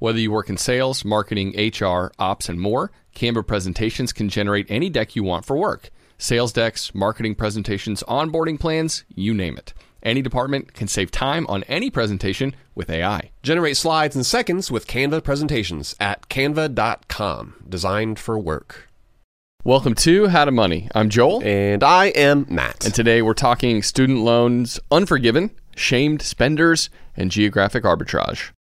Whether you work in sales, marketing, HR, ops, and more, Canva presentations can generate any deck you want for work. Sales decks, marketing presentations, onboarding plans, you name it. Any department can save time on any presentation with AI. Generate slides in seconds with Canva presentations at canva.com. Designed for work. Welcome to How to Money. I'm Joel. And I am Matt. And today we're talking student loans unforgiven, shamed spenders, and geographic arbitrage.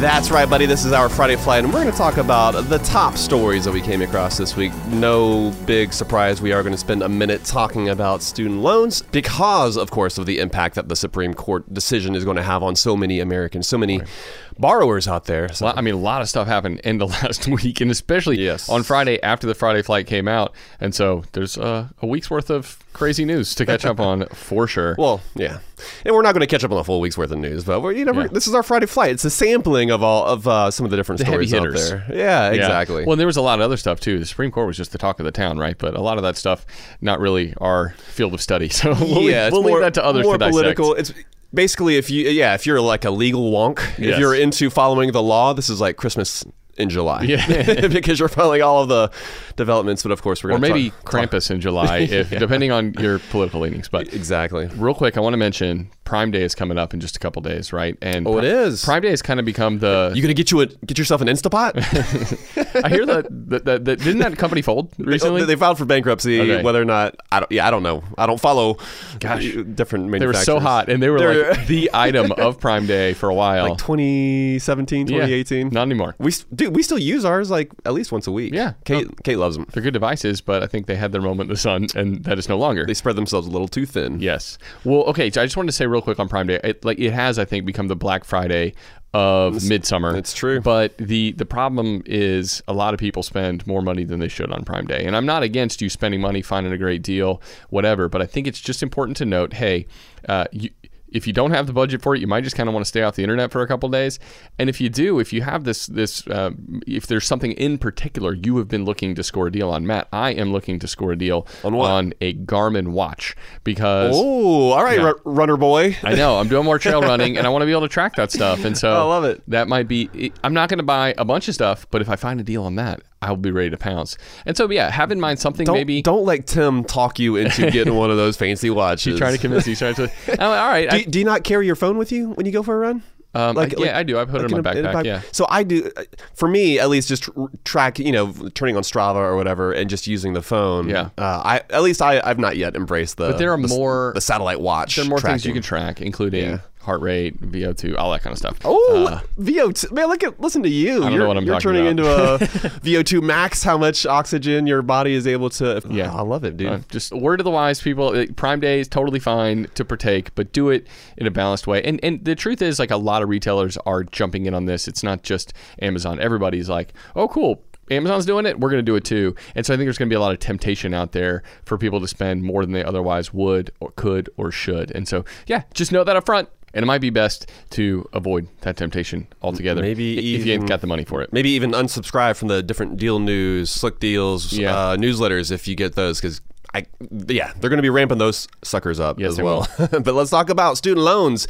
That's right, buddy. This is our Friday flight, and we're going to talk about the top stories that we came across this week. No big surprise, we are going to spend a minute talking about student loans because, of course, of the impact that the Supreme Court decision is going to have on so many Americans, so many right. borrowers out there. So. I mean, a lot of stuff happened in the last week, and especially yes. on Friday after the Friday flight came out. And so there's uh, a week's worth of crazy news to catch up on for sure. Well, yeah, and we're not going to catch up on a full week's worth of news, but you know, yeah. this is our Friday flight. It's a sampling of all of uh, some of the different the stories out there. Yeah, exactly. Yeah. Well, there was a lot of other stuff too. The Supreme Court was just the talk of the town, right? But a lot of that stuff, not really our field of study. So we'll, yeah, leave, we'll more, leave that to others more to political. It's basically if you yeah if you're like a legal wonk, yes. if you're into following the law, this is like Christmas in July. Yeah. because you're following all of the developments. But of course, we're or going to maybe talk, Krampus talk. in July, if yeah. depending on your political leanings. But exactly. Real quick, I want to mention Prime Day is coming up in just a couple days, right? And oh, it is. Prime Day has kind of become the. You gonna get you a get yourself an Instapot? I hear that, that, that, that didn't that company fold recently? They, they filed for bankruptcy. Okay. Whether or not I don't, yeah, I don't know. I don't follow. Gosh, different They were so hot, and they were They're- like the item of Prime Day for a while. Like 2017, 2018. Yeah, not anymore. We dude, we still use ours like at least once a week. Yeah. Kate Kate loves them. They're good devices, but I think they had their moment in the sun, and that is no longer. They spread themselves a little too thin. Yes. Well, okay. So I just wanted to say real quick on Prime Day, it, like it has, I think, become the Black Friday of It's- midsummer. it's true. But the the problem is a lot of people spend more money than they should on Prime Day, and I'm not against you spending money, finding a great deal, whatever. But I think it's just important to note, hey, uh, you if you don't have the budget for it, you might just kind of want to stay off the internet for a couple days. And if you do, if you have this this uh, if there's something in particular you have been looking to score a deal on, Matt, I am looking to score a deal On what? on a Garmin watch because Oh, all right, Yeah. ru- runner boy. I know I'm doing more trail running and I want to be able to track that stuff. And so I love it. That might be. I'm not going to buy a bunch of stuff, but if I find a deal on that, I'll be ready to pounce. And so yeah, have in mind something Don't maybe. don't let Tim talk you into getting one of those fancy watches. He's trying to convince you. Trying to. I'm like, all right. Do, I, you- do you not carry your phone with you when you go for a run? um, like- I- yeah, like- I do. I put it in my backpack. Yeah. So I do. For me, at least, just track. You know, turning on Strava or whatever, and just using the phone. Yeah. Uh, I at least I I've not yet embraced the. But there are the more- the satellite watch. There are more things you can track, including Yeah. Heart rate, VO2, all that kind of stuff. Oh, Uh, VO2. Man, look at listen to you. don't you're, know what I'm you're turning about. into a VO2 max. How much oxygen your body is able to? Yeah. I love it, dude. Uh, just word of the wise, people. uh, Prime Day is totally fine to partake, but do it in a balanced way. And and the truth is, like a lot of retailers are jumping in on this. It's not just Amazon. Everybody's like, oh, cool. Amazon's doing it. We're going to do it too. And so I think there's going to be a lot of temptation out there for people to spend more than they otherwise would or could or should. And so, yeah, just know that up front. And it might be best to avoid that temptation altogether. Maybe if you ain't got the money for it. Maybe even unsubscribe from the different deal news, slick deals, Yeah. uh, newsletters if you get those because. I, yeah, they're going to be ramping those suckers up Yes, as well. but let's talk about student loans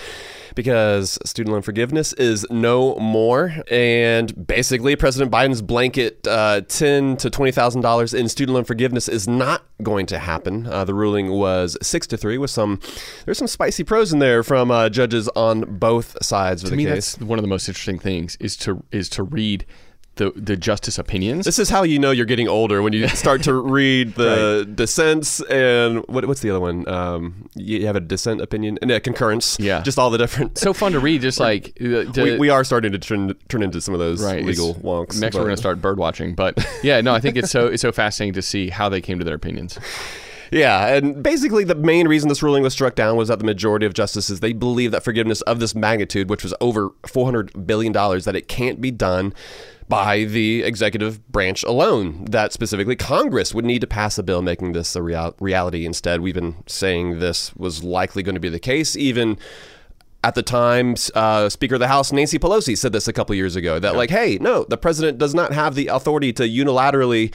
because student loan forgiveness is no more. And basically, President Biden's blanket uh, ten to twenty thousand dollars in student loan forgiveness is not going to happen. Uh, the ruling was six to three with some. There's some spicy pros in there from uh, judges on both sides of To the me, case. that's one of the most interesting things is to is to read the the justice opinions. This is how you know you're getting older when you start to read the dissents and what, what's the other one? Um, you have a dissent opinion and a concurrence. Yeah. just all the different. so fun to read. Just like uh, to- we, we are starting to turn turn into some of those right, legal wonks. Next, but- we're going to start bird watching. But yeah, no, I think it's so it's so fascinating to see how they came to their opinions. Yeah, and basically the main reason this ruling was struck down was that the majority of justices they believe that forgiveness of this magnitude, which was over 400 billion dollars, that it can't be done by the executive branch alone. That specifically Congress would need to pass a bill making this a real- reality. Instead, we've been saying this was likely going to be the case, even. At the time, uh, Speaker of the House Nancy Pelosi said this a couple years ago that, like, hey, no, the president does not have the authority to unilaterally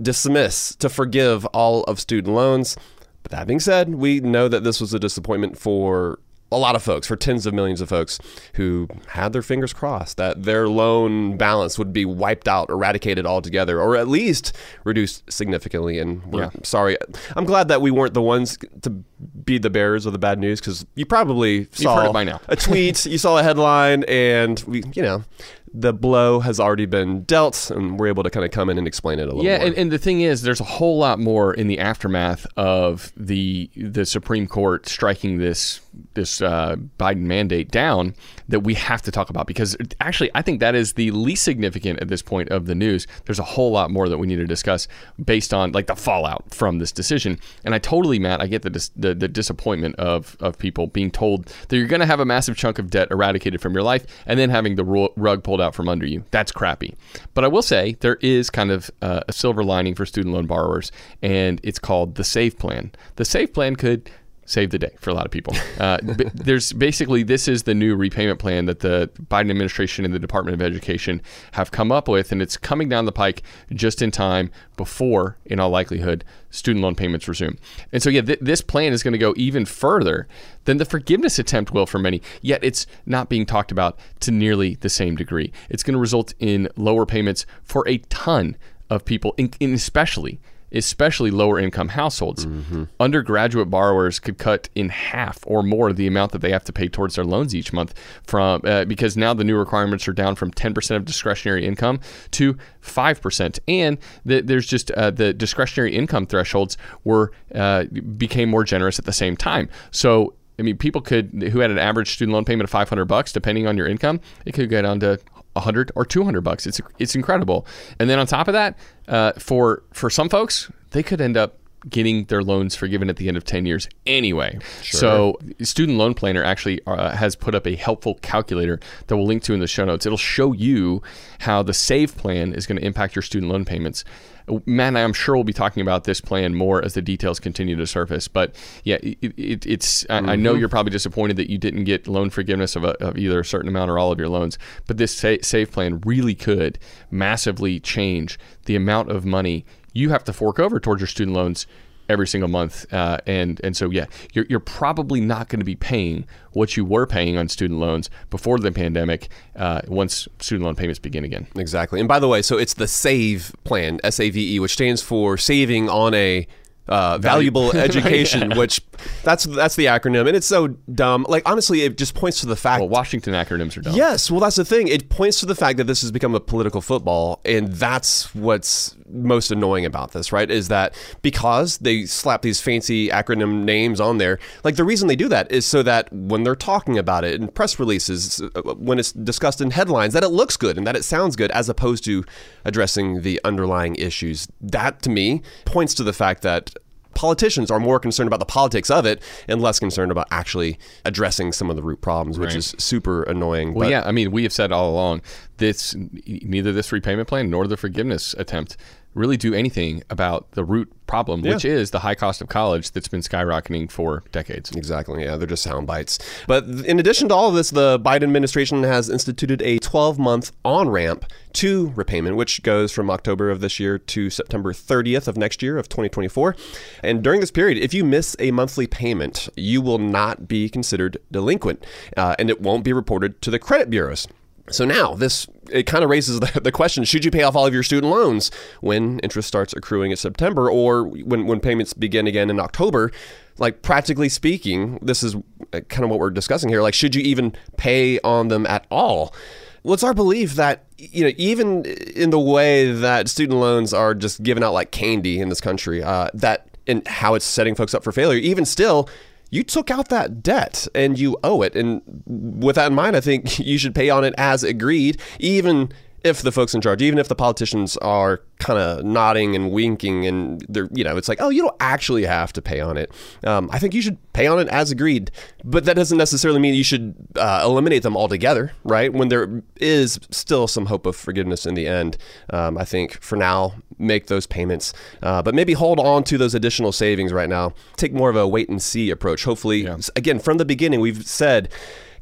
dismiss, to forgive all of student loans. But that being said, we know that this was a disappointment for a lot of folks, for tens of millions of folks who had their fingers crossed that their loan balance would be wiped out, eradicated altogether, or at least reduced significantly. And we're Yeah. sorry. I'm glad that we weren't the ones to be the bearers of the bad news because you probably saw by now. a tweet, you saw a headline, and we, you know, the blow has already been dealt, and we're able to kind of come in and explain it a little Yeah, more. and, and the thing is, there's a whole lot more in the aftermath of the the Supreme Court striking this this uh, Biden mandate down that we have to talk about because actually, I think that is the least significant at this point of the news. There's a whole lot more that we need to discuss based on like the fallout from this decision. And I totally, Matt, I get the dis- the, the disappointment of of people being told that you're going to have a massive chunk of debt eradicated from your life and then having the ru- rug pulled out from under you. That's crappy. But I will say there is kind of uh, a silver lining for student loan borrowers, and it's called the Save Plan. The Save Plan could save the day for a lot of people. Uh, there's basically this is the new repayment plan that the Biden administration and the Department of Education have come up with, and it's coming down the pike just in time before, in all likelihood, student loan payments resume. And so, yeah, th- this plan is going to go even further than the forgiveness attempt will for many. Yet it's not being talked about to nearly the same degree. It's going to result in lower payments for a ton of people, in, in especially especially lower income households. Undergraduate borrowers could cut in half or more the amount that they have to pay towards their loans each month from uh, because now the new requirements are down from 10% of discretionary income to 5% and the, there's just uh, the discretionary income thresholds were uh, became more generous at the same time. So I mean, people could who had an average student loan payment of 500 bucks, depending on your income, it could go down to 100 or 200 bucks. It's it's incredible. And then on top of that, uh, for for some folks, they could end up getting their loans forgiven at the end of 10 years anyway. So, Student Loan Planner actually uh, has put up a helpful calculator that we'll link to in the show notes. It'll show you how the SAVE plan is going to impact your student loan payments. Man, I'm sure we'll be talking about this plan more as the details continue to surface. But yeah, it, it, it's I, I know mm-hmm. you're probably disappointed that you didn't get loan forgiveness of, a, of either a certain amount or all of your loans. But this sa- SAVE plan really could massively change the amount of money you have to fork over towards your student loans every single month. Uh, and and so yeah, you're, you're probably not going to be paying what you were paying on student loans before the pandemic uh, once student loan payments begin again. Exactly. And by the way, so it's the SAVE plan, S A V E, which stands for saving on a uh, valuable education, which That's that's the acronym, and it's so dumb. Like honestly, it just points to the fact. Well, Washington acronyms are dumb. Yes, well, that's the thing. It points to the fact that this has become a political football, and that's what's most annoying about this, right? Is that because they slap these fancy acronym names on there, like the reason they do that is so that when they're talking about it in press releases, uh, when it's discussed in headlines, that it looks good and that it sounds good, as opposed to addressing the underlying issues. That to me points to the fact that politicians are more concerned about the politics of it and less concerned about actually addressing some of the root problems, which Right. is super annoying. Well, but yeah, I mean, we have said all along this neither this repayment plan nor the forgiveness attempt really do anything about the root problem, which is the high cost of college that's been skyrocketing for decades. Exactly. Yeah, they're just sound bites. But in addition to all of this, the Biden administration has instituted a 12 month on ramp to repayment, which goes from October of this year to September 30th of next year of 2024. And during this period, if you miss a monthly payment, you will not be considered delinquent, uh, and it won't be reported to the credit bureaus. So now this it kind of raises the, the question: Should you pay off all of your student loans when interest starts accruing in September, or when when payments begin again in October? Like practically speaking, this is kind of what we're discussing here. Like, should you even pay on them at all? Well, it's our belief that you know, even in the way that student loans are just given out like candy in this country, uh, that and how it's setting folks up for failure, even still, you took out that debt and you owe it. And with that in mind, I think you should pay on it as agreed, even if the folks in charge, even if the politicians are kind of nodding and winking and they're, you know, it's like, oh, you don't actually have to pay on it. Um, I think you should pay on it as agreed, but that doesn't necessarily mean you should uh, eliminate them altogether, right? When there is still some hope of forgiveness in the end, um, I think for now, make those payments, uh, but maybe hold on to those additional savings right now. Take more of a wait and see approach. Hopefully, again, from the beginning, we've said,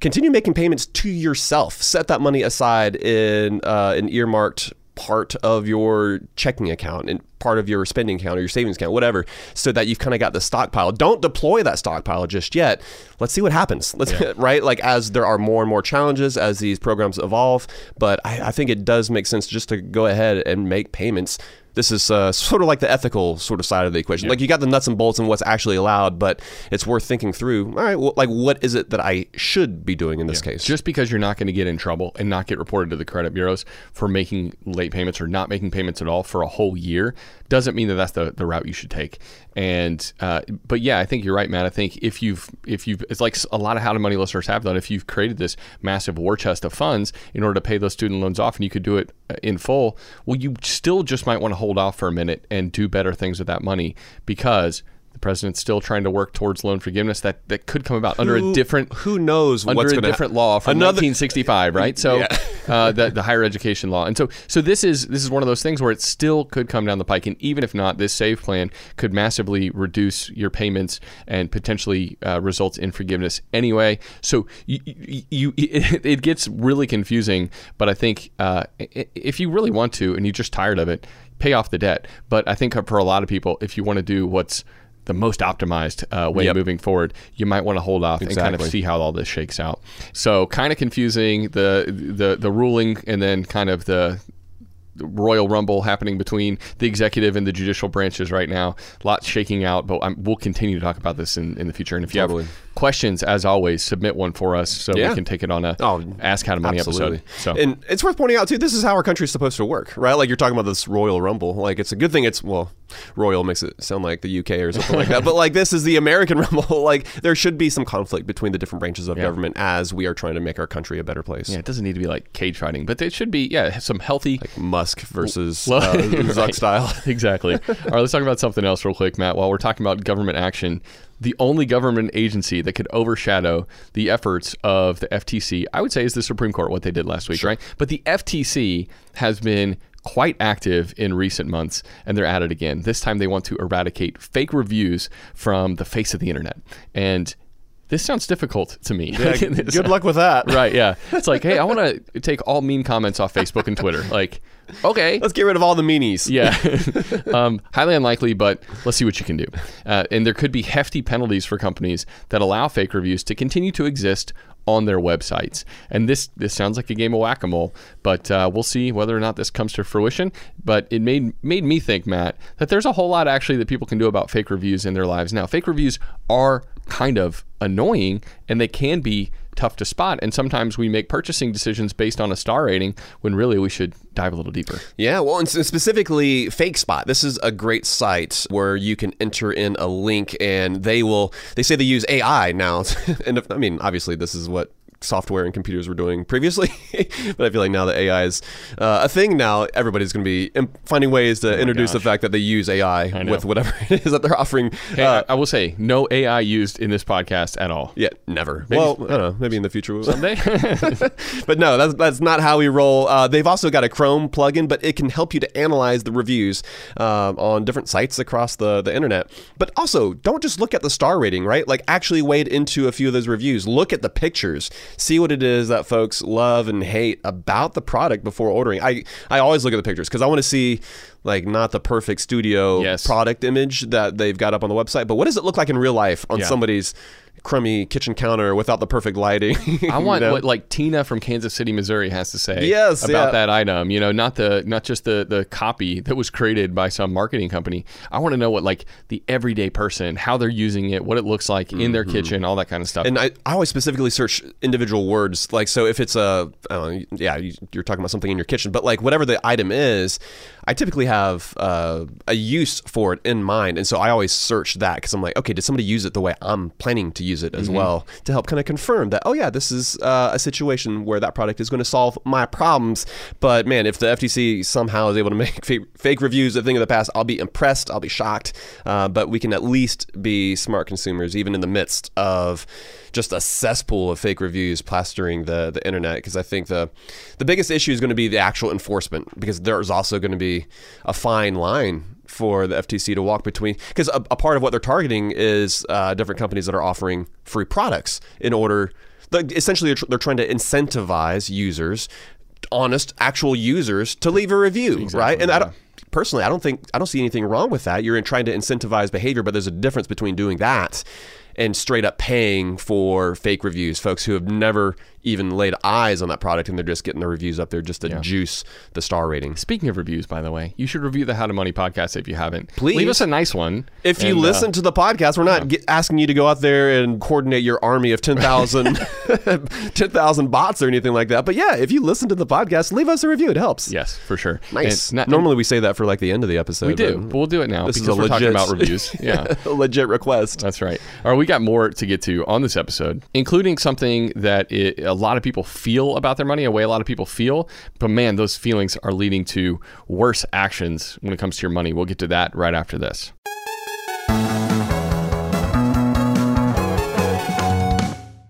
continue making payments to yourself. Set that money aside in uh, an earmarked part of your checking account and part of your spending account or your savings account, whatever, so that you've kind of got the stockpile. Don't deploy that stockpile just yet. Let's see what happens. Let's right like as there are more and more challenges as these programs evolve. But I, I think it does make sense just to go ahead and make payments. This is uh, sort of like the ethical sort of side of the equation. Like you got the nuts and bolts and what's actually allowed, but it's worth thinking through. All right, well, like what is it that I should be doing in this case? Just because you're not going to get in trouble and not get reported to the credit bureaus for making late payments or not making payments at all for a whole year doesn't mean that that's the, the route you should take. And uh, but yeah, I think you're right, Matt. I think if you've if you've it's like a lot of how to money listeners have done. If you've created this massive war chest of funds in order to pay those student loans off, and you could do it uh, in full, well, you still just might want to hold off for a minute and do better things with that money because the president's still trying to work towards loan forgiveness that, that could come about under a Who- different who knows under a different law from Another- 1965, right? So Yeah. uh, the the higher education law, and so so this is this is one of those things where it still could come down the pike, and even if not, this save plan could massively reduce your payments and potentially uh, results in forgiveness anyway. So you, you, you it, it gets really confusing, but I think uh, if you really want to and you're just tired of it, pay off the debt. But I think for a lot of people, if you want to do what's the most optimized uh, way Yep. moving forward, you might want to hold off and kind of see how all this shakes out. So kind of confusing the the the ruling and then kind of the royal rumble happening between the executive and the judicial branches right now. Lots shaking out, but i we'll continue to talk about this in, in the future. And if you Totally. have questions, as always, submit one for us so Yeah. we can take it on a Oh, Ask How to Money Absolutely. episode. So And it's worth pointing out too. This is how our country's supposed to work, right? Like you're talking about this Royal Rumble. Like it's a good thing. It's well, Royal makes it sound like the UK or something like that. But like this is the American Rumble. Like there should be some conflict between the different branches of government as we are trying to make our country a better place. yeah, it doesn't need to be like cage fighting, but it should be yeah some healthy Musk versus uh, Zuck style. exactly. All right, let's talk about something else real quick, Matt. While we're talking about government action, the only government agency that could overshadow the efforts of the FTC, I would say, is the Supreme Court, what they did last week, right? But the FTC has been quite active in recent months, and they're at it again. This time they want to eradicate fake reviews from the face of the internet. And this sounds difficult to me. Good luck with that. right, yeah. It's like, hey, I want to take all mean comments off Facebook and Twitter. Like, okay. Let's get rid of all the meanies. Yeah, um, highly unlikely, but let's see what you can do. Uh, and there could be hefty penalties for companies that allow fake reviews to continue to exist on their websites. And this this sounds like a game of whack a mole, but uh, we'll see whether or not this comes to fruition. But it made made me think, Matt, that there's a whole lot actually that people can do about fake reviews in their lives. Now, fake reviews are kind of annoying, and they can be tough to spot. And sometimes we make purchasing decisions based on a star rating when really we should dive a little deeper. Yeah, well, and specifically Fake Spot. This is a great site where you can enter in a link and they will, they say they use AI now. and if, I mean, obviously, this is what software and computers were doing previously. but I feel like now that AI is uh, a thing, now everybody's going to be imp- finding ways to oh introduce gosh. the fact that they use AI with whatever it is that they're offering. Hey, uh, I will say, no AI used in this podcast at all. Yeah, never. Maybe, well, I don't know. Maybe in the future. Someday. but no, that's, that's not how we roll. Uh, they've also got a Chrome plugin, but it can help you to analyze the reviews uh, on different sites across the, the internet. But also, don't just look at the star rating, right? Like, actually wade into a few of those reviews. Look at the pictures see what it is that folks love and hate about the product before ordering. I, I always look at the pictures because I want to see like not the perfect studio yes. product image that they've got up on the website, but what does it look like in real life on yeah. somebody's crummy kitchen counter without the perfect lighting. I want you know? what like Tina from Kansas City, Missouri has to say yes, about yeah. that item. You know, not the not just the the copy that was created by some marketing company. I want to know what like the everyday person, how they're using it, what it looks like mm-hmm. in their mm-hmm. kitchen, all that kind of stuff. And I, I always specifically search individual words. Like so if it's a know, yeah, you're talking about something in your kitchen, but like whatever the item is, I typically have uh, a use for it in mind. And so I always search that because I'm like, okay, did somebody use it the way I'm planning to use it as mm-hmm. well to help kind of confirm that, oh, yeah, this is uh, a situation where that product is going to solve my problems. But man, if the FTC somehow is able to make fake, fake reviews a thing of the past, I'll be impressed. I'll be shocked. Uh, but we can at least be smart consumers, even in the midst of just a cesspool of fake reviews plastering the, the internet. Because I think the, the biggest issue is going to be the actual enforcement, because there's also going to be a fine line for the FTC to walk between because a, a, part of what they're targeting is uh, different companies that are offering free products in order essentially they're trying to incentivize users honest actual users to leave a review exactly, right and yeah. I don't, personally I don't think I don't see anything wrong with that. You're in trying to incentivize behavior but there's a difference between doing that and straight up paying for fake reviews. Folks who have never even laid eyes on that product and they're just getting the reviews up there just to yeah. juice the star rating. Speaking of reviews, by the way, you should review the How to Money podcast if you haven't. Please leave us a nice one. If you uh, listen uh, to the podcast, we're not yeah. get, asking you to go out there and coordinate your army of 10,000 10, bots or anything like that. But yeah, if you listen to the podcast, leave us a review. It helps. Yes, for sure. Nice. Not, Normally we say that for like the end of the episode. We do, but, but we'll do it now this because is a we're legit, talking about reviews. Yeah, a legit request. That's right. All right, we got more to get to on this episode, including something that it, a lot of people feel about their money, a way a lot of people feel. But man, those feelings are leading to worse actions when it comes to your money. We'll get to that right after this.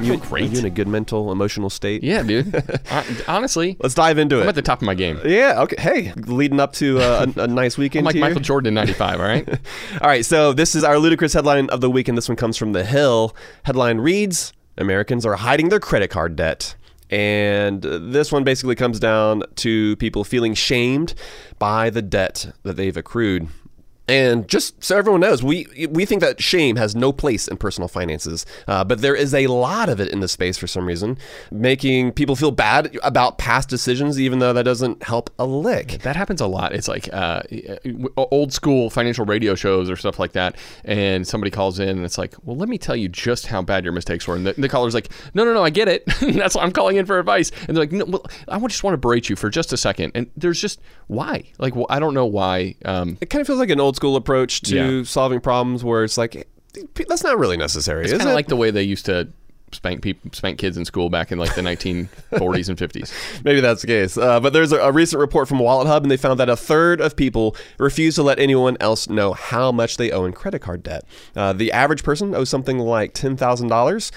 You, feel great. Are you in a good mental, emotional state? Yeah, dude. Honestly, Let's dive into it. I'm at the top of my game. yeah, okay. Hey, leading up to uh, a, a nice I'm weekend like here. Michael Jordan in 95, all right? All right, so this is our ludicrous headline of the week, and this one comes from The Hill. Headline reads Americans are hiding their credit card debt. And uh, this one basically comes down to people feeling shamed by the debt that they've accrued. And just so everyone knows, we we think that shame has no place in personal finances, uh, but there is a lot of it in the space for some reason, making people feel bad about past decisions, even though that doesn't help a lick. That happens a lot. It's like uh, old school financial radio shows or stuff like that. And somebody calls in and it's like, well, let me tell you just how bad your mistakes were. And the, the caller's like, no, no, no, I get it. That's why I'm calling in for advice. And they're like, no, well, I just want to berate you for just a second. And there's just why? Like, well, I don't know why. Um, It kind of feels like an old school approach to Yeah. solving problems where it's like, that's not really necessary, it's kind of like the way they used to spank people, spank kids in school back in like the 1940s and 50s. Maybe that's the case. Uh, but there's a, a recent report from Wallet Hub, and they found that a third of people refuse to let anyone else know how much they owe in credit card debt. Uh, the average person owes something like $10,000.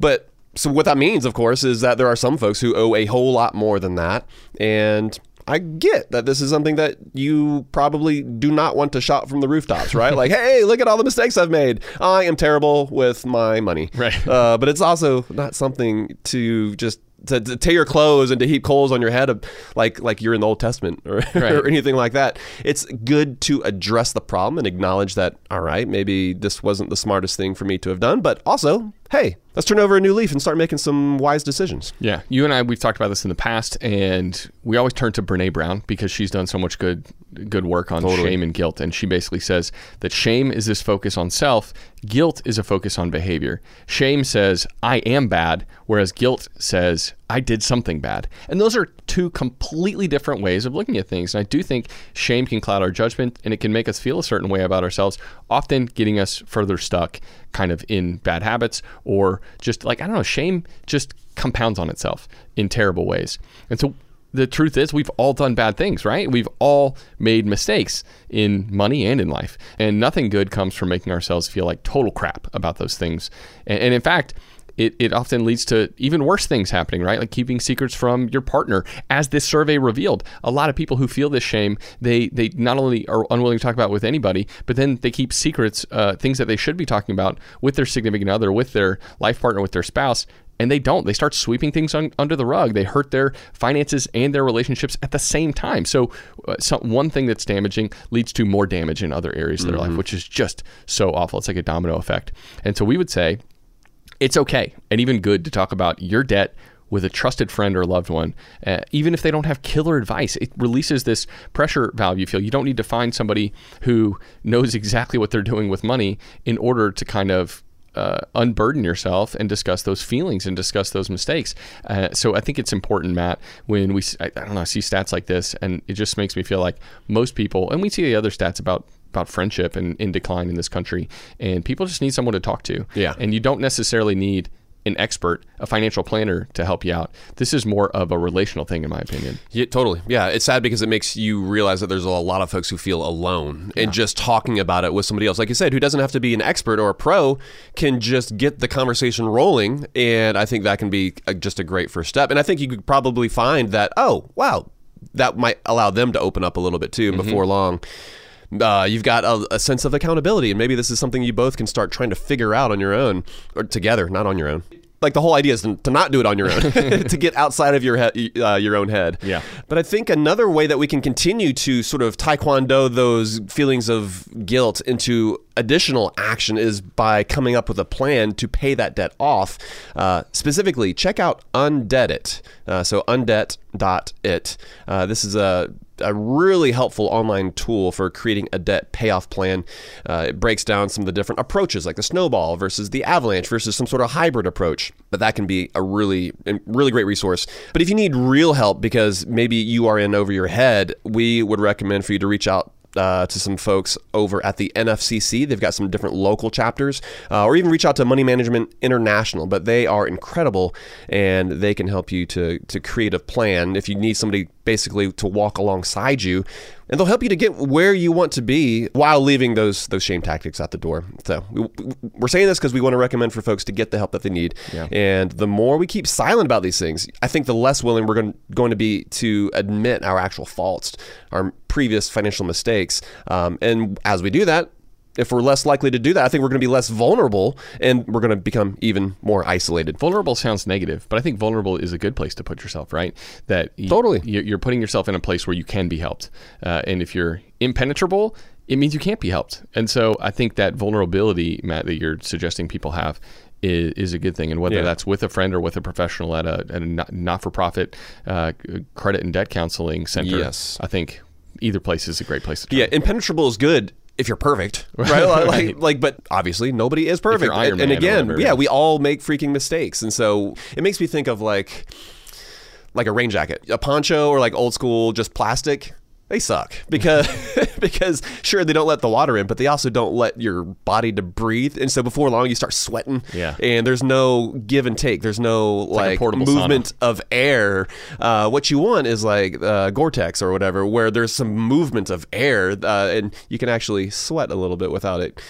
But so what that means, of course, is that there are some folks who owe a whole lot more than that. And I get that this is something that you probably do not want to shout from the rooftops, right? like, hey, look at all the mistakes I've made. I am terrible with my money. Right. Uh, but it's also not something to just to, to tear your clothes and to heap coals on your head, of- like like you're in the Old Testament or, Right. or anything like that. It's good to address the problem and acknowledge that. All right, maybe this wasn't the smartest thing for me to have done, but also, hey, let's turn over a new leaf and start making some wise decisions. Yeah, you and I we've talked about this in the past, and we always turn to Brene Brown because she's done so much good good work on shame and guilt, and she basically says that shame is this focus on self, guilt is a focus on behavior. Shame says I am bad, whereas guilt says I did something bad, and those are two completely different ways of looking at things. And I do think shame can cloud our judgment, and it can make us feel a certain way about ourselves, often getting us further stuck, kind of in bad habits or just like I don't know, shame just compounds on itself in terrible ways. And so the truth is we've all done bad things, right? We've all made mistakes in money and in life. And nothing good comes from making ourselves feel like total crap about those things. And, in fact, it, it often leads to even worse things happening, right? Like keeping secrets from your partner. As this survey revealed, a lot of people who feel this shame, they they not only are unwilling to talk about it with anybody, but then they keep secrets, uh, things that they should be talking about with their significant other, with their life partner, with their spouse, and they don't. They start sweeping things un- under the rug. They hurt their finances and their relationships at the same time. So, uh, so one thing that's damaging leads to more damage in other areas of their life, which is just so awful. It's like a domino effect. And so we would say it's okay and even good to talk about your debt with a trusted friend or loved one, uh, even if they don't have killer advice. It releases this pressure valve you feel. You don't need to find somebody who knows exactly what they're doing with money in order to kind of uh, unburden yourself and discuss those feelings and discuss those mistakes. Uh, so I think it's important, Matt, when we, I don't know, I see stats like this, and it just makes me feel like most people, and we see the other stats about about friendship and in decline in this country, and people just need someone to talk to. Yeah. And you don't necessarily need an expert, a financial planner to help you out. This is more of a relational thing, in my opinion. Yeah, totally. Yeah, it's sad because it makes you realize that there's a lot of folks who feel alone, and just talking about it with somebody else, like you said, who doesn't have to be an expert or a pro, can just get the conversation rolling. And I think that can be a, just a great first step. And I think you could probably find that, oh, wow, that might allow them to open up a little bit too. And before long, uh, you've got a, a sense of accountability, and maybe this is something you both can start trying to figure out on your own or together, not on your own. like the whole idea is to, not do it on your own, to get outside of your he- uh, your own head. Yeah. But I think another way that we can continue to sort of taekwondo those feelings of guilt into additional action is by coming up with a plan to pay that debt off. Uh, specifically, check out Undebt It. Uh, so undebt.it. Uh, this is a a really helpful online tool for creating a debt payoff plan. Uh, it breaks down some of the different approaches, like the snowball versus the avalanche versus some sort of hybrid approach. But that can be a really, really great resource. But if you need real help because maybe you are in over your head, we would recommend for you to reach out uh, to some folks over at the NFCC. They've got some different local chapters, uh, or even reach out to Money Management International. But they are incredible, and they can help you to to create a plan if you need somebody basically to walk alongside you, and they'll help you to get where you want to be while leaving those those shame tactics at the door. So we, we're saying this because we want to recommend for folks to get the help that they need. Yeah. And the more we keep silent about these things, I think the less willing we're going, going to be to admit our actual faults, our previous financial mistakes. Um, and as we do that, if we're less likely to do that, I think we're going to be less vulnerable and we're going to become even more isolated. Vulnerable sounds negative, but I think vulnerable is a good place to put yourself, right? That y- Totally. you're putting yourself in a place where you can be helped. Uh, and if you're impenetrable, it means you can't be helped. And so I think that vulnerability, Matt, that you're suggesting people have is, is a good thing. And whether Yeah. that's with a friend or with a professional at a, at a not- not-for-profit uh, credit and debt counseling center, Yes. I think either place is a great place to. Yeah, impenetrable is good if you're perfect, right? Like, like, like, but obviously nobody is perfect. And, and again, yeah. we all make freaking mistakes, and so it makes me think of like, like a rain jacket, a poncho, or like old school just plastic. They suck because because sure they don't let the water in, but they also don't let your body to breathe, and so before long you start sweating. Yeah. and there's no give and take. There's no like like, portable movement of air. Uh, what you want is like uh, Gore-Tex or whatever, where there's some movement of air, uh, and you can actually sweat a little bit without it.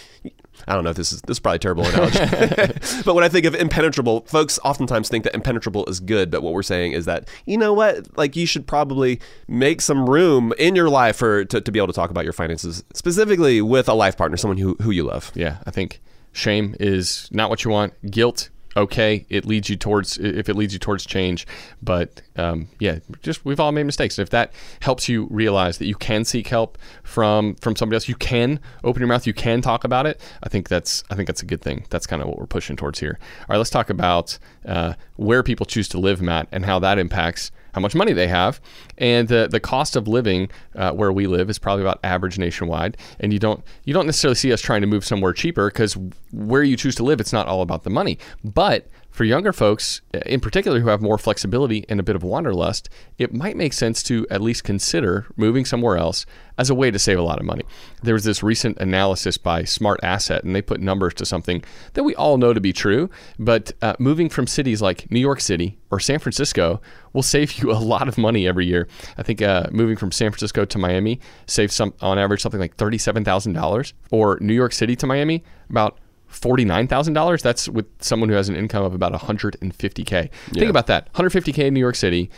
I don't know if this is this is probably a terrible analogy, but when I think of impenetrable, folks oftentimes think that impenetrable is good. But what we're saying is that you know what, like you should probably make some room in your life for to, to be able to talk about your finances, specifically with a life partner, someone who who you love. Yeah, I think shame is not what you want. Guilt, okay, it leads you towards if it leads you towards change. But um, yeah, just we've all made mistakes. If that helps you realize that you can seek help from from somebody else, you can open your mouth, you can talk about it. I think that's I think that's a good thing. That's kind of what we're pushing towards here. All right, let's talk about uh, where people choose to live, Matt, and how that impacts how much money they have, and the the cost of living uh, where we live is probably about average nationwide. And you don't you don't necessarily see us trying to move somewhere cheaper because where you choose to live, it's not all about the money. But for younger folks, uh, in particular, who have more flexibility and a bit of wanderlust, it might make sense to at least consider moving somewhere else as a way to save a lot of money. There was this recent analysis by Smart Asset, and they put numbers to something that we all know to be true. But uh, moving from cities like New York City or San Francisco will save you a lot of money every year. I think uh, moving from San Francisco to Miami saves some on average something like thirty-seven thousand dollars, or New York City to Miami about $49,000. That's with someone who has an income of about 150K. Think about that 150K in New York City.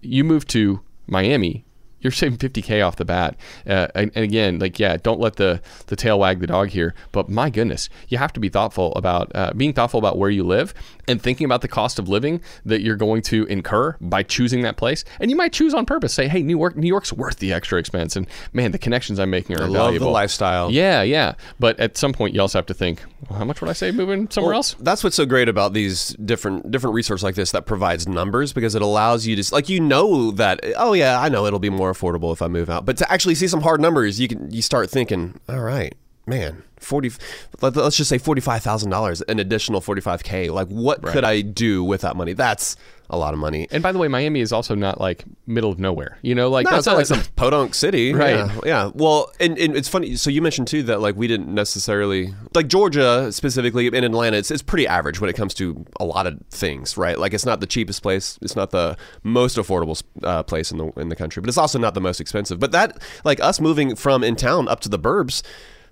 You move to Miami, you're saving 50K off the bat. Uh, and, and again, like, yeah, don't let the, the tail wag the dog here. But my goodness, you have to be thoughtful about uh, being thoughtful about where you live and thinking about the cost of living that you're going to incur by choosing that place. And you might choose on purpose. Say, hey, New York, New York's worth the extra expense. And man, the connections I'm making are I love the valuable. lifestyle. Yeah, yeah. But at some point, you also have to think, well, how much would I save moving somewhere Well, else? That's what's so great about these different different resources like this that provides numbers because it allows you to like you know that oh yeah I know it'll be more affordable if I move out, but to actually see some hard numbers, you can you start thinking, all right, man, forty, let- let's just say forty five thousand dollars, an additional forty five k. Like what could I do with that money? That's a lot of money. And by the way, Miami is also not like middle of nowhere. You know, like No, that's not like some podunk city, Right. Yeah, yeah. Well, and, and it's funny. So you mentioned too that like we didn't necessarily like Georgia specifically in Atlanta. It's it's pretty average when it comes to a lot of things, right? Like it's not the cheapest place, it's not the most affordable uh, place in the in the country, but it's also not the most expensive. But that like us moving from in town up to the burbs.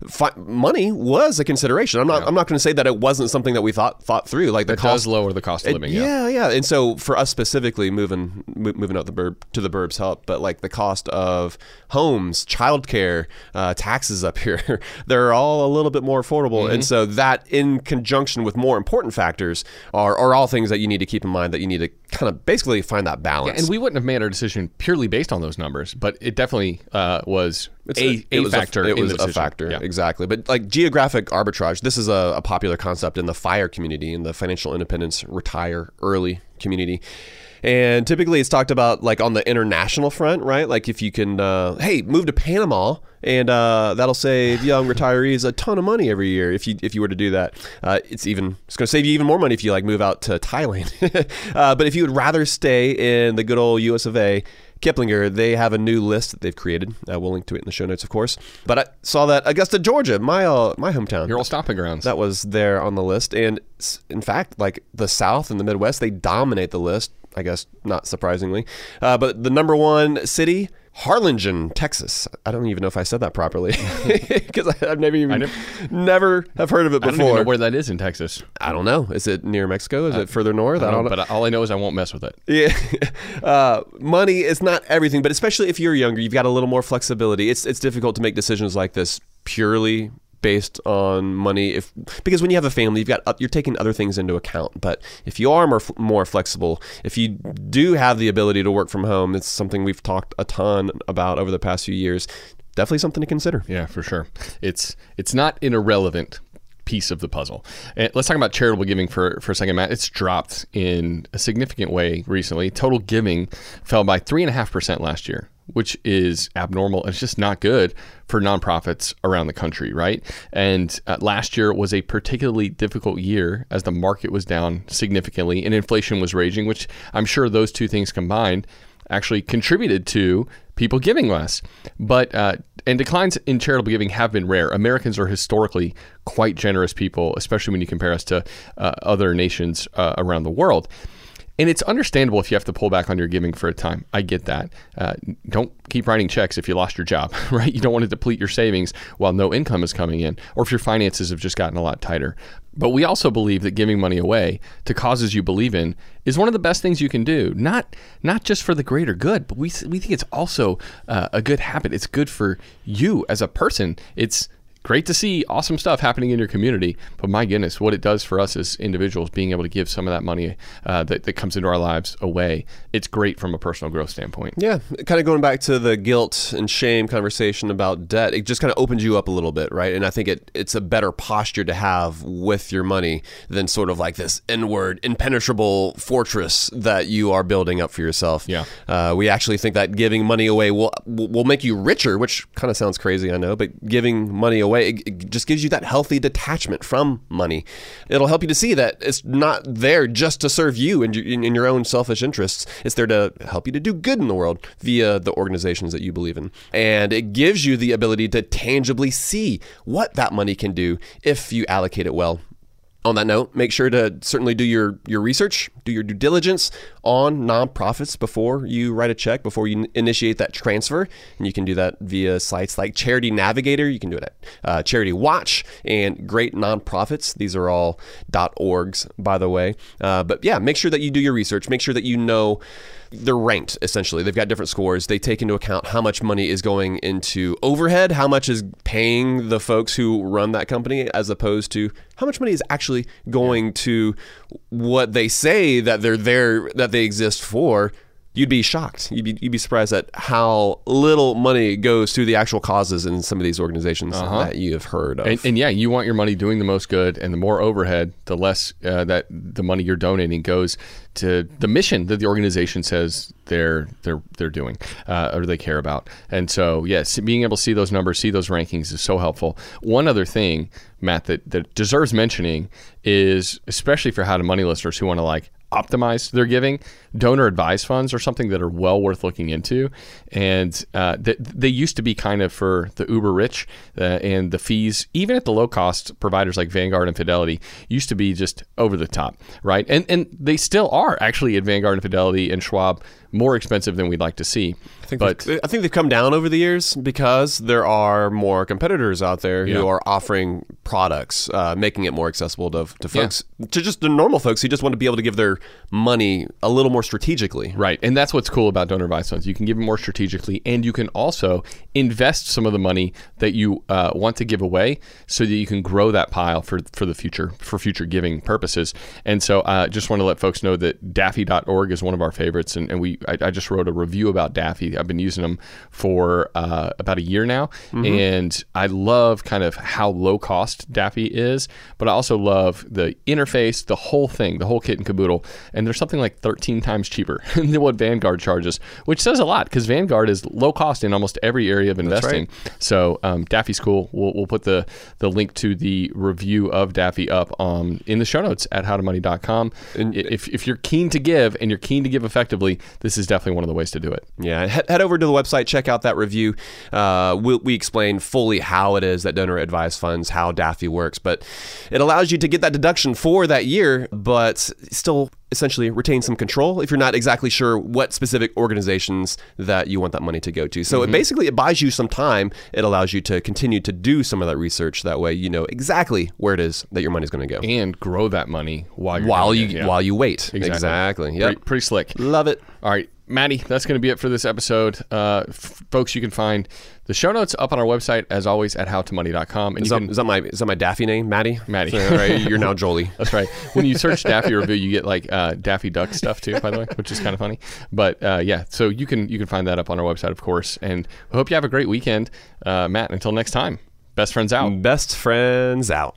Fi- money was a consideration. I'm not I'm not going to say that it wasn't something that we thought thought through. Like the It cost does lower the cost of living. yeah, yeah. And so for us specifically, moving mo- moving out the burb to the burbs help, but like the cost of homes, childcare, uh, taxes up here, they're all a little bit more affordable. Mm-hmm. And so that, in conjunction with more important factors, are, are all things that you need to keep in mind. That you need to kind of basically find that balance. And we wouldn't have made our decision purely based on those numbers, but it definitely uh, was It's a, a, was factor. it in was a factor, Yeah. exactly. But like geographic arbitrage, this is a, a popular concept in the FIRE community, in the financial independence retire early community. And typically, it's talked about like on the international front, right? Like if you can, uh, hey, move to Panama, and uh, that'll save young retirees a ton of money every year. If you if you were to do that, uh, it's even it's going to save you even more money if you like move out to Thailand. uh, but if you would rather stay in the good old U.S. of A. Kiplinger, they have a new list that they've created. Uh, we'll link to it in the show notes, of course. But I saw that Augusta, Georgia, my uh, my hometown, Your old stomping grounds. that was there on the list. And in fact, like the South and the Midwest, they dominate the list. I guess not surprisingly. Uh, but the number one city, Harlingen, Texas. I don't even know if I said that properly because I've never even never- never have heard of it I don't even before. know where that is in Texas. I don't know. Is it near Mexico? Is it further north? I don't know. But all I know is I won't mess with it. Yeah, uh, money is not everything, but especially if you're younger, you've got a little more flexibility. It's it's difficult to make decisions like this purely based on money if because when you have a family you've got uh, you're taking other things into account but if you are more more flexible if you do have the ability to work from home it's something we've talked a ton about over the past few years definitely something to consider Yeah, for sure. It's it's not an irrelevant piece of the puzzle. And let's talk about charitable giving for, for a second, Matt. It's dropped in a significant way recently. Total giving fell by three and a half percent last year, which is abnormal. It's just not good for nonprofits around the country, right? And uh, last year was a particularly difficult year as the market was down significantly and inflation was raging, which I'm sure those two things combined actually contributed to people giving less. But uh, and declines in charitable giving have been rare. Americans are historically quite generous people, especially when you compare us to uh, other nations uh, around the world. And it's understandable if you have to pull back on your giving for a time. I get that. Uh, don't keep writing checks if you lost your job, right? You don't want to deplete your savings while no income is coming in, or if your finances have just gotten a lot tighter. But we also believe that giving money away to causes you believe in is one of the best things you can do. Not not just for the greater good, but we we think it's also uh, a good habit. It's good for you as a person. It's great to see awesome stuff happening in your community. But my goodness, what it does for us as individuals, being able to give some of that money uh, that, that comes into our lives away, it's great from a personal growth standpoint. Yeah, kind of going back to the guilt and shame conversation about debt, it just kind of opens you up a little bit, right? And I think it it's a better posture to have with your money than sort of like this inward, impenetrable fortress that you are building up for yourself. Yeah. uh, we actually think that giving money away will will make you richer, which kind of sounds crazy, I know, but giving money away it, it just gives you that healthy detachment from money. It'll help you to see that it's not there just to serve you and in, in your own selfish interests. It's there to help you to do good in the world via the organizations that you believe in. And it gives you the ability to tangibly see what that money can do if you allocate it well. On that note, make sure to certainly do your, your research, do your due diligence on nonprofits before you write a check, before you initiate that transfer. And you can do that via sites like Charity Navigator. You can do it at uh, Charity Watch and Great Nonprofits. These are all .orgs, by the way. Uh, but yeah, make sure that you do your research. Make sure that you know they're ranked essentially. They've got different scores. They take into account how much money is going into overhead, how much is paying the folks who run that company, as opposed to how much money is actually going to what they say that they're there, that they exist for. You'd be shocked. You'd be, you'd be surprised at how little money goes to the actual causes in some of these organizations that you have heard of. And, and yeah, you want your money doing the most good, and the more overhead, the less uh, that the money you're donating goes to the mission that the organization says they're they're they're doing uh, or they care about. And so, yes, being able to see those numbers, see those rankings is so helpful. One other thing, Matt, that that deserves mentioning is especially for how to money listeners who want to like optimize their giving. Donor advised funds are something that are well worth looking into, and uh, th- they used to be kind of for the uber rich, uh, and the fees, even at the low cost providers like Vanguard and Fidelity, used to be just over the top, right? And and they still are actually at Vanguard and Fidelity and Schwab more expensive than we'd like to see. I think, but I think they've come down over the years because there are more competitors out there Yeah. who are offering products, uh, making it more accessible to, to folks, to just the normal folks who just want to be able to give their money a little more strategically. Right. And that's what's cool about donor advised funds. You can give it more strategically, and you can also invest some of the money that you uh, want to give away so that you can grow that pile for, for the future, for future giving purposes. And so I uh, just want to let folks know that Daffy.org is one of our favorites. And, and we I, I just wrote a review about Daffy. I've been using them for uh, about a year now. And I love kind of how low cost Daffy is, but I also love the interface, the whole thing, the whole kit and caboodle. And they're something like 13 times cheaper than what Vanguard charges, which says a lot because Vanguard is low cost in almost every area of investing. So um, Daffy's cool. We'll, we'll put the, the link to the review of Daffy up um, in the show notes at howtomoney.com. And- if, if you're keen to give and you're keen to give effectively, this is definitely one of the ways to do it. Yeah, head, head over to the website, check out that review. Uh, we, we explain fully how it is that donor advised funds, how Daffy works, but it allows you to get that deduction for that year, but still essentially retain some control if you're not exactly sure what specific organizations that you want that money to go to. So it mm-hmm. basically it buys you some time. It allows you to continue to do some of that research. That way, you know exactly where it is that your money's going to go And grow that money while while you it. Yeah. while you wait. Exactly. Exactly. Yep. Pretty, pretty slick. Love it. All right, Maddie, that's going to be it for this episode. Uh, f- folks, you can find the show notes up on our website, as always, at howtomoney.com. And Is you that, can, is that my is that my Daffy name, Maddie? Maddie. So, right, you're now Jolie. that's right. When you search Daffy Review, you get like uh, Daffy Duck stuff too, by the way, which is kind of funny. But uh, yeah, so you can you can find that up on our website, of course. And I hope you have a great weekend, uh, Matt. Until next time, best friends out. Best friends out.